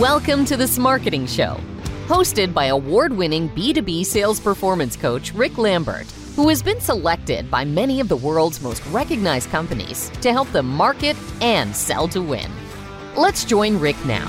Welcome to the Smarketing Show, hosted by award winning B2B sales performance coach Rick Lambert, who has been selected by many of the world's most recognized companies to help them market and sell to win. Let's join Rick now.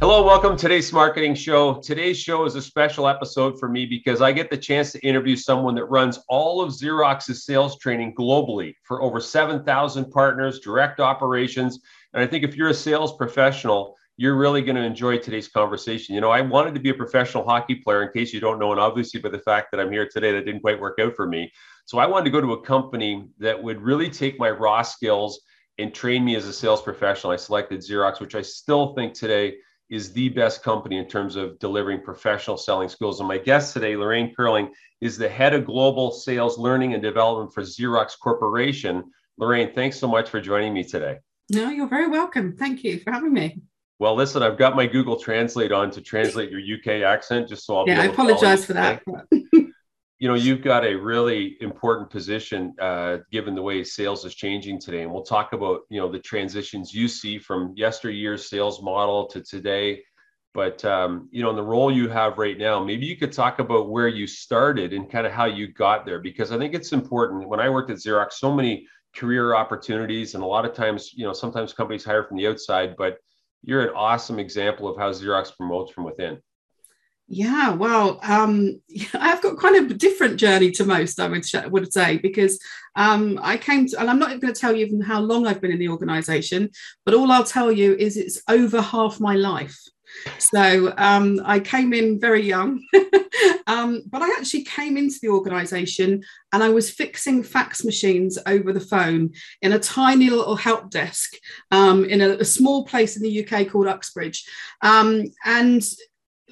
Hello, welcome to today's Smarketing Show. Today's show is a special episode for me because I get the chance to interview someone that runs all of Xerox's sales training globally for over 7,000 partners, direct operations, and I think if you're a sales professional, you're really going to enjoy today's conversation. You know, I wanted to be a professional hockey player, in case you don't know, and obviously by the fact that I'm here today, that didn't quite work out for me. So I wanted to go to a company that would really take my raw skills and train me as a sales professional. I selected Xerox, which I still think today is the best company in terms of delivering professional selling skills. And my guest today, Lorraine Curling, is the head of global sales learning and development for Xerox Corporation. Lorraine, thanks so much for joining me today. No, you're very welcome. Thank you for having me. Well, listen, I've got my Google Translate on to translate your UK accent, just so I'll. Yeah, I apologize for that. you know, you've got a really important position uh, given the way sales is changing today, and we'll talk about you know the transitions you see from yesteryear's sales model to today. But um, you know, in the role you have right now, maybe you could talk about where you started and kind of how you got there, because I think it's important. When I worked at Xerox, so many career opportunities and a lot of times you know sometimes companies hire from the outside but you're an awesome example of how xerox promotes from within. Yeah well um, i've got kind of a different journey to most i would, would say because um, i came to and i'm not going to tell you even how long i've been in the organization but all i'll tell you is it's over half my life so um, I came in very young, um, but I actually came into the organization and I was fixing fax machines over the phone in a tiny little help desk um, in a, a, small place in the UK called Uxbridge. Um, and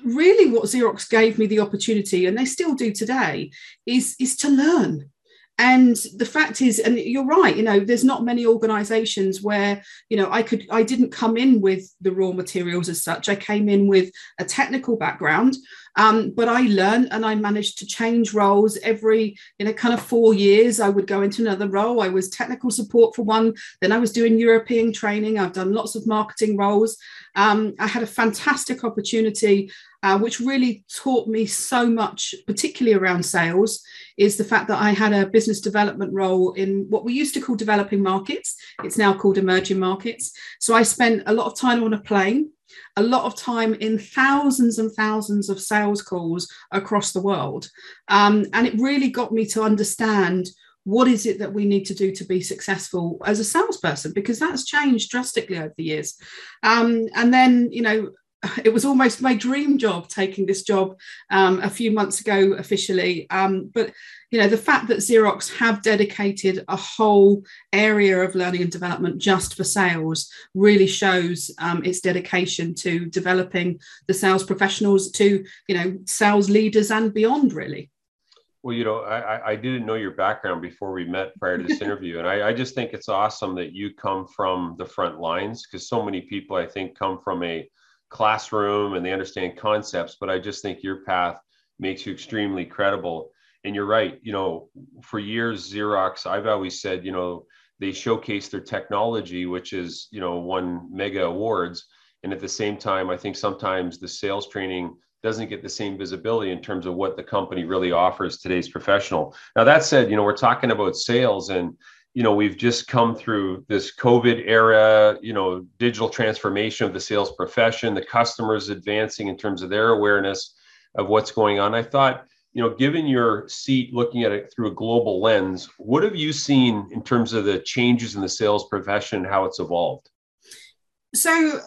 really, what Xerox gave me the opportunity, and they still do today, is, is to learn and the fact is and you're right you know there's not many organizations where you know i could i didn't come in with the raw materials as such. I came in with a technical background um, but i learned and i managed to change roles every you know kind of four years. I would go into another role. I was technical support for one. Then i was doing european training. I've done lots of marketing roles. Um, i had a fantastic opportunity uh, which really taught me so much particularly around sales is the fact that I had a business development role in what we used to call developing markets. It's now called emerging markets. So I spent a lot of time on a plane, a lot of time in thousands and thousands of sales calls across the world. Um, and it really got me to understand what is it that we need to do to be successful as a salesperson because that's changed drastically over the years um, and then you know it was almost my dream job taking this job um, a few months ago officially. Um, but you know the fact that Xerox have dedicated a whole area of learning and development just for sales really shows um, its dedication to developing the sales professionals to you know sales leaders and beyond really. Well, you know, I, I didn't know your background before we met prior to this interview. And I, I just think it's awesome that you come from the front lines because so many people, I think, come from a classroom and they understand concepts, but I just think your path makes you extremely credible. And you're right, you know, for years, Xerox, I've always said, you know, they showcase their technology, which is, you know, won mega awards. And at the same time, I think sometimes the sales training doesn't get the same visibility in terms of what the company really offers today's professional. Now, that said, you know, we're talking about sales and, you know we've just come through this covid era you know digital transformation of the sales profession the customers advancing in terms of their awareness of what's going on. I thought you know given your seat looking at it through a global lens what have you seen in terms of the changes in the sales profession how it's evolved? So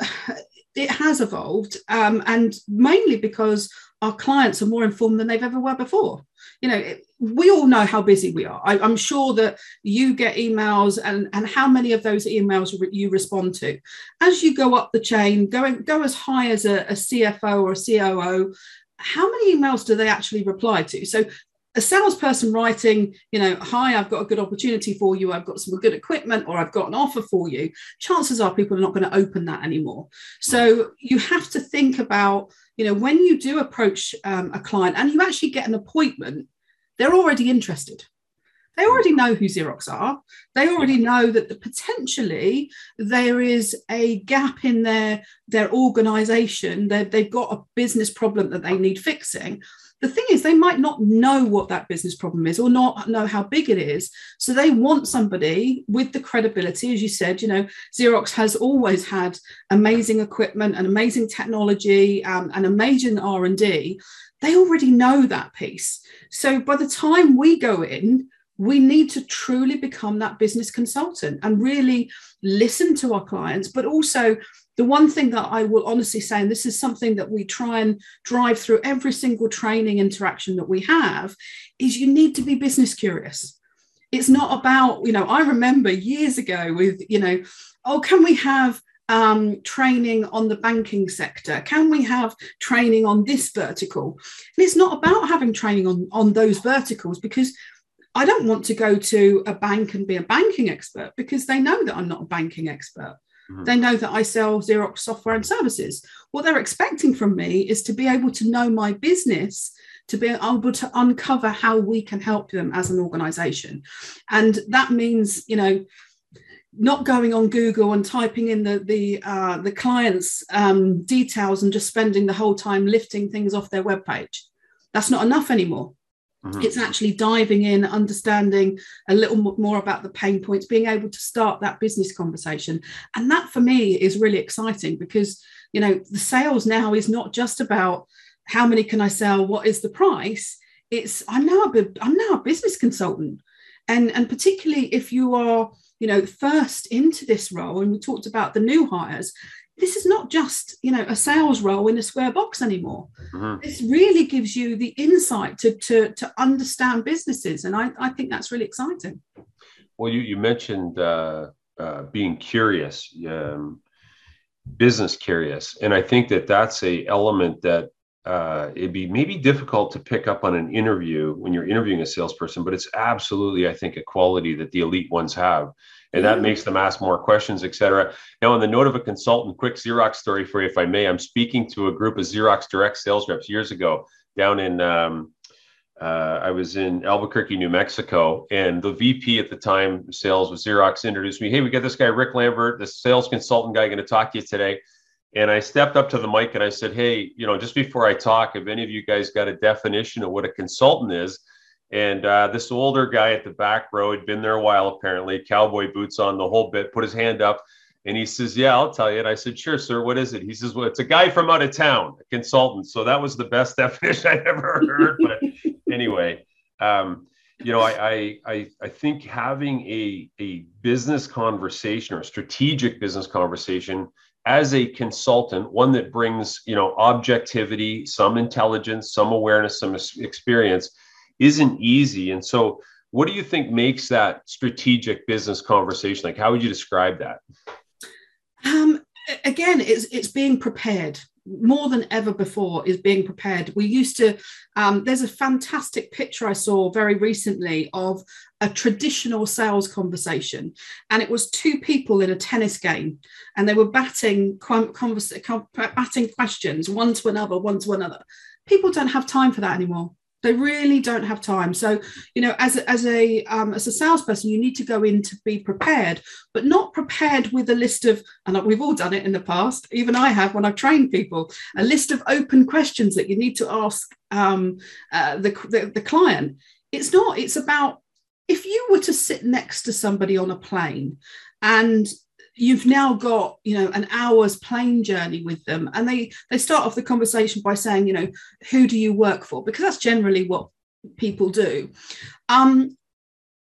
it has evolved um, and mainly because our clients are more informed than they've ever were before. You know we all know how busy we are. I, am sure that you get emails and and how many of those emails you respond to. As you go up the chain going go as high as a, a cfo or a coo how many emails do they actually reply to? So a salesperson writing, you know, hi, I've got a good opportunity for you, I've got some good equipment, or I've got an offer for you, chances are people are not going to open that anymore. So you have to think about, you know, when you do approach um, a client and you actually get an appointment, they're already interested. They already know who Xerox are. They already know that the, potentially there is a gap in their their organization. They've got a business problem that they need fixing the thing is, they might not know what that business problem is or not know how big it is. So they want somebody with the credibility, as you said. You know, Xerox has always had amazing equipment and amazing technology um, and amazing R and D. They already know that piece. So by the time we go in, we need to truly become that business consultant and really listen to our clients, but also the one thing that I will honestly say, and this is something that we try and drive through every single training interaction that we have, is you need to be business curious. It's not about, you know, I remember years ago with, you know, oh, can we have um, training on the banking sector? Can we have training on this vertical? And it's not about having training on, on those verticals because I don't want to go to a bank and be a banking expert because they know that I'm not a banking expert. Mm-hmm. They know that I sell Xerox software and services. What they're expecting from me is to be able to know my business, to be able to uncover how we can help them as an organization. And that means, you know, not going on Google and typing in the the uh, the client's um, details and just spending the whole time lifting things off their webpage. That's not enough anymore. Mm-hmm. It's actually diving in, understanding a little more about the pain points, being able to start that business conversation. And that for me is really exciting because, you know, the sales now is not just about how many can I sell, what is the price? It's I'm now a I'm now a business consultant. And, and particularly if you are, you know, first into this role, and we talked about the new hires, this is not just you know a sales role in a square box anymore mm-hmm. this really gives you the insight to, to to understand businesses and i, I think that's really exciting well you, you mentioned uh, uh, being curious um, business curious and i think that that's a element that uh, it'd be maybe difficult to pick up on an interview when you're interviewing a salesperson but it's absolutely i think a quality that the elite ones have and that makes them ask more questions, et cetera. Now, on the note of a consultant, quick Xerox story for you, if I may. I'm speaking to a group of Xerox direct sales reps years ago down in, um, uh, I was in Albuquerque, New Mexico, and the VP at the time, sales with Xerox, introduced me. Hey, we got this guy, Rick Lambert, the sales consultant guy, going to talk to you today. And I stepped up to the mic and I said, Hey, you know, just before I talk, if any of you guys got a definition of what a consultant is, and uh, this older guy at the back row had been there a while, apparently, cowboy boots on the whole bit, put his hand up. And he says, Yeah, I'll tell you. And I said, Sure, sir. What is it? He says, Well, it's a guy from out of town, a consultant. So that was the best definition I'd ever heard. But anyway, um, you know, I, I, I think having a, a business conversation or a strategic business conversation as a consultant, one that brings, you know, objectivity, some intelligence, some awareness, some experience isn't easy. And so, what do you think makes that strategic business conversation? Like, how would you describe that? Um, again, it's it's being prepared more than ever before is being prepared. We used to, um, there's a fantastic picture I saw very recently of a traditional sales conversation. And it was two people in a tennis game and they were batting, converse, batting questions, one to another, one to another. People don't have time for that anymore. They really don't have time. So, you know, as a, as a um, as a salesperson, you need to go in to be prepared, but not prepared with a list of. And we've all done it in the past. Even I have when I've trained people. A list of open questions that you need to ask um, uh, the, the the client. It's not. It's about if you were to sit next to somebody on a plane and you've now got you know an hour's plane journey with them. And they they start off the conversation by saying you know who do you work for? Because that's generally what people do. Um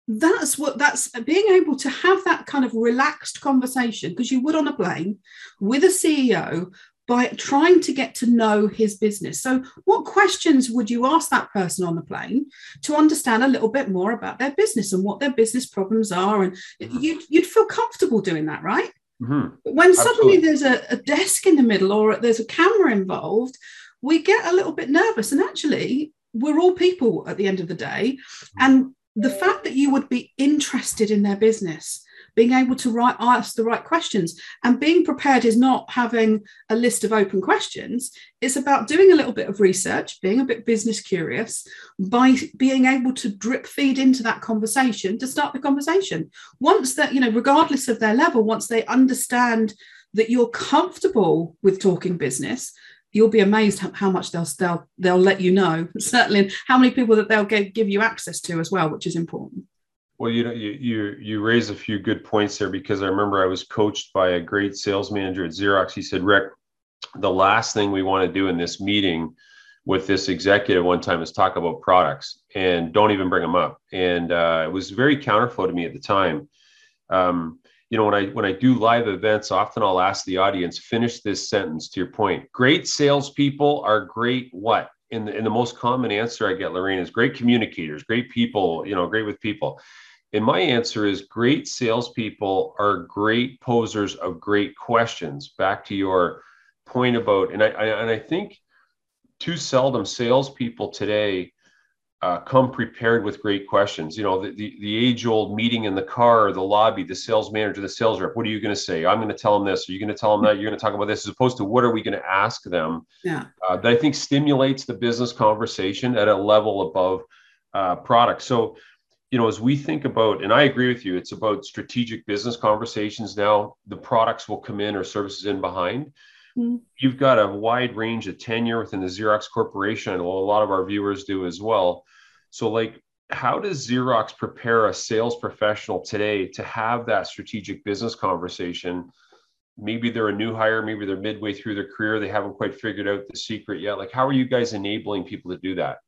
that's what that's being able to have that kind of relaxed conversation because you would on a plane with a ceo by trying to get to know his business. So, what questions would you ask that person on the plane to understand a little bit more about their business and what their business problems are? And mm-hmm. you'd, you'd feel comfortable doing that, right? Mm-hmm. When suddenly there's a, a desk in the middle or there's a camera involved, we get a little bit nervous. And actually, we're all people at the end of the day. Mm-hmm. And the fact that you would be interested in their business being able to write, ask the right questions. And being prepared is not having a list of open questions. It's about doing a little bit of research, being a bit business curious, by being able to drip feed into that conversation to start the conversation. Once that, you know, regardless of their level, once they understand that you're comfortable with talking business, you'll be amazed how much they'll they'll they'll let you know certainly how many people that they'll give, give you access to as well which is important well you know you, you you raise a few good points there because i remember i was coached by a great sales manager at xerox. He said rick the last thing we want to do in this meeting with this executive one time is talk about products and don't even bring them up. And uh, it was very counterflow to me at the time. Um, you know when i when i do live events often i'll ask the audience finish this sentence to your point. Great salespeople are great what? And the, in the most common answer i get lorraine is great communicators great people you know great with people and my answer is great salespeople are great posers of great questions back to your point about and i, I and i think too seldom salespeople today uh, come prepared with great questions. You know, the, the, the age old meeting in the car, or the lobby, the sales manager, the sales rep. What are you going to say? I'm going to tell them this. Are you going to tell them that? You're going to talk about this, as opposed to what are we going to ask them? Yeah. Uh, that I think stimulates the business conversation at a level above uh, product. So, you know, as we think about, and I agree with you, it's about strategic business conversations now. The products will come in or services in behind. Mm-hmm. You've got a wide range of tenure within the Xerox Corporation. and a lot of our viewers do as well so, like, how does Xerox prepare a sales professional today to have that strategic business conversation? Maybe they're a new hire, maybe they're midway through their career, they haven't quite figured out the secret yet. Like, how are you guys enabling people to do that?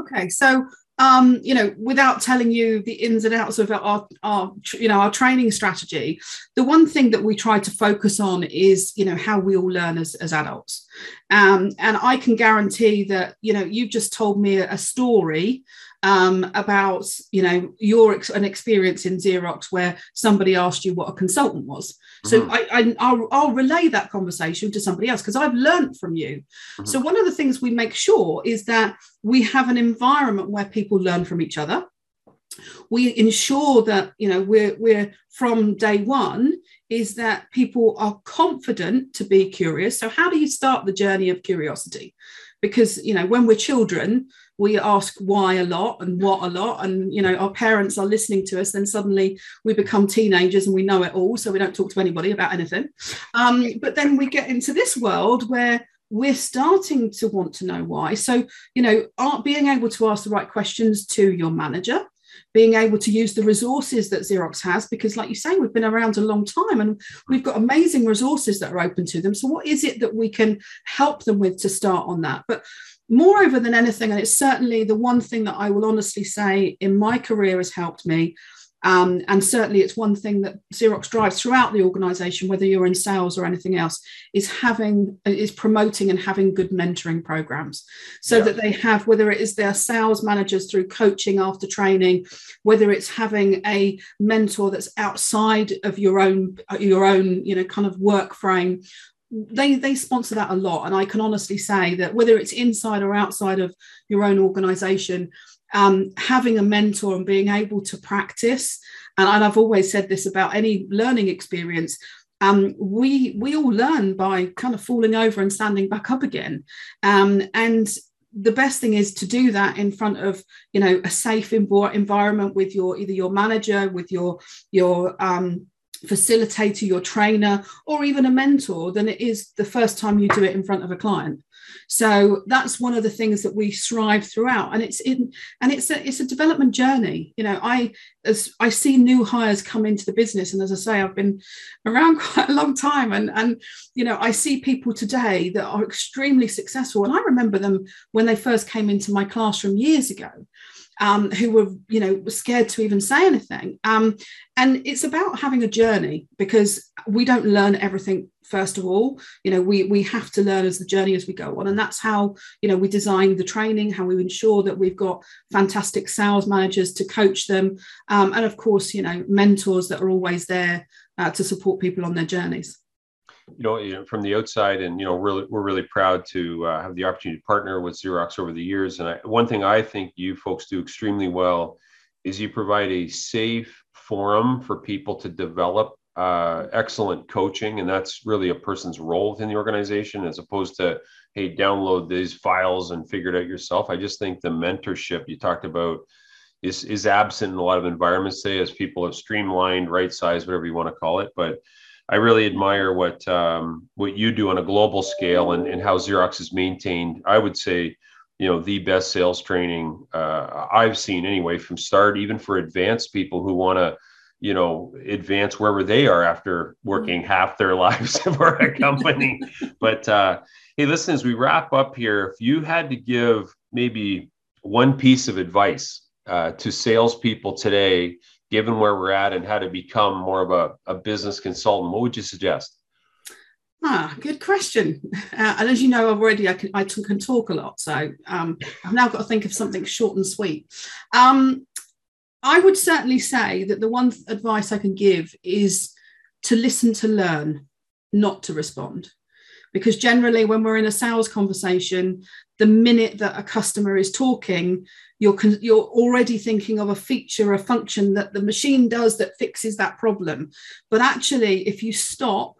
Okay, so um, you know, without telling you the ins and outs of our, our, you know, our training strategy, the one thing that we try to focus on is, you know, how we all learn as, as adults. Um, and I can guarantee that, you know, you've just told me a story um, about you know your ex- an experience in Xerox where somebody asked you what a consultant was. So mm-hmm. I, I will I'll relay that conversation to somebody else because I've learned from you. Mm-hmm. So one of the things we make sure is that we have an environment where people learn from each other. We ensure that you know we're we're from day one is that people are confident to be curious. So how do you start the journey of curiosity? Because you know when we're children we ask why a lot and what a lot. And you know our parents are listening to us then suddenly we become teenagers and we know it all so we don't talk to anybody about anything. Um, but then we get into this world where we're starting to want to know why. So you know aren't being able to ask the right questions to your manager being able to use the resources that Xerox has, because, like you say, we've been around a long time and we've got amazing resources that are open to them. So, what is it that we can help them with to start on that? But moreover than anything, and it's certainly the one thing that I will honestly say in my career has helped me. Um, and certainly, it's one thing that Xerox drives throughout the organization, whether you're in sales or anything else, is having is promoting and having good mentoring programs, so yeah. that they have whether it is their sales managers through coaching after training, whether it's having a mentor that's outside of your own your own you know kind of work frame, they they sponsor that a lot and i can honestly say that whether it's inside or outside of your own organization um, having a mentor and being able to practice and, i've always said this about any learning experience um, we we all learn by kind of falling over and standing back up again um, and the best thing is to do that in front of you know a safe environment with your either your manager with your your um, facilitator, your trainer, or even a mentor than it is the first time you do it in front of a client. So that's one of the things that we strive throughout, and it's in and it's a it's a development journey. You know, I as I see new hires come into the business, and as I say, I've been around quite a long time, and and you know, I see people today that are extremely successful, and I remember them when they first came into my classroom years ago um, who were, you know, scared to even say anything. Um, and it's about having a journey because we don't learn everything first of all. You know, we we have to learn as the journey as we go on, and that's how you know we design the training, how we ensure that we've got fantastic sales managers to coach them, um, and of course, you know, mentors that are always there uh, to support people on their journeys you know, from the outside, and you know, really, we're really proud to uh, have the opportunity to partner with Xerox over the years. And I, one thing I think you folks do extremely well is you provide a safe forum for people to develop uh, excellent coaching, and that's really a person's role within the organization, as opposed to hey, download these files and figure it out yourself. I just think the mentorship you talked about is is absent in a lot of environments today, as people have streamlined, right size, whatever you want to call it. But I really admire what um, what you do on a global scale and, and how Xerox is maintained. I would say, you know, the best sales training uh, I've seen anyway from start, even for advanced people who want to you know advance wherever they are after working mm-hmm. half their lives for a company but uh, hey listen as we wrap up here if you had to give maybe one piece of advice uh, to salespeople today given where we're at and how to become more of a, a business consultant what would you suggest Ah, good question. Uh, and as you know I've already, I can I can talk a lot, so um, I've now got to think of something short and sweet. Um, I would certainly say that the one advice I can give is to listen to learn, not to respond. Because generally, when we're in a sales conversation, the minute that a customer is talking, you're, you're already thinking of a feature, a function that the machine does that fixes that problem. But actually, if you stop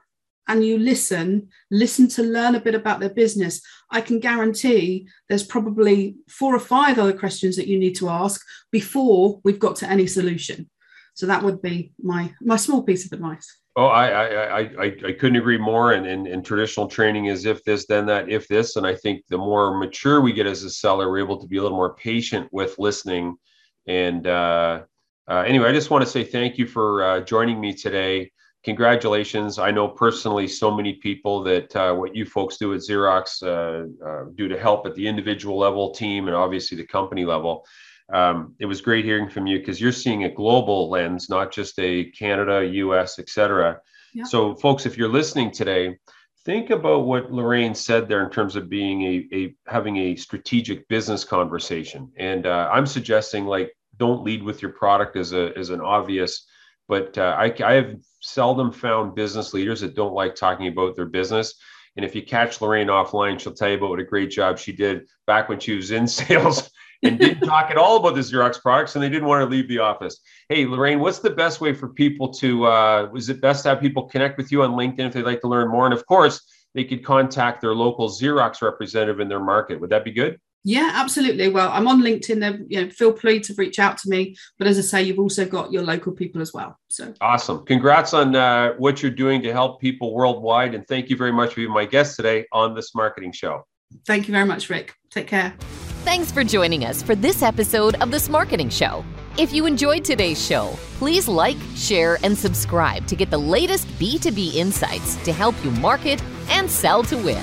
and you listen, listen to learn a bit about their business, I can guarantee there's probably four or five other questions that you need to ask before we've got to any solution. So that would be my my small piece of advice. Oh, I I I I, couldn't agree more. And, and and traditional training is if this, then that, if this. And I think the more mature we get as a seller, we're able to be a little more patient with listening. And uh, uh, anyway, I just want to say thank you for uh, joining me today congratulations. I know personally so many people that uh, what you folks do at Xerox uh, uh, do to help at the individual level, team, and obviously the company level. Um, it was great hearing from you because you're seeing a global lens, not just a Canada, US, et cetera. Yeah. So, folks, if you're listening today, think about what Lorraine said there in terms of being a, a having a strategic business conversation. And uh, I'm suggesting like don't lead with your product as a as an obvious but uh, I, I have seldom found business leaders that don't like talking about their business. And if you catch Lorraine offline, she'll tell you about what a great job she did back when she was in sales and didn't talk at all about the Xerox products and they didn't want to leave the office. Hey, Lorraine, what's the best way for people to, uh, is it best to have people connect with you on LinkedIn if they'd like to learn more? And of course, they could contact their local Xerox representative in their market. Would that be good? Yeah, absolutely. Well, I'm on LinkedIn. There, you know, feel free to reach out to me. But as I say, you've also got your local people as well. So awesome! Congrats on uh, what you're doing to help people worldwide, and thank you very much for being my guest today on this Smarketing show. Thank you very much, Rick. Take care. Thanks for joining us for this episode of this Smarketing show. If you enjoyed today's show, please like, share, and subscribe to get the latest B2B insights to help you market and sell to win.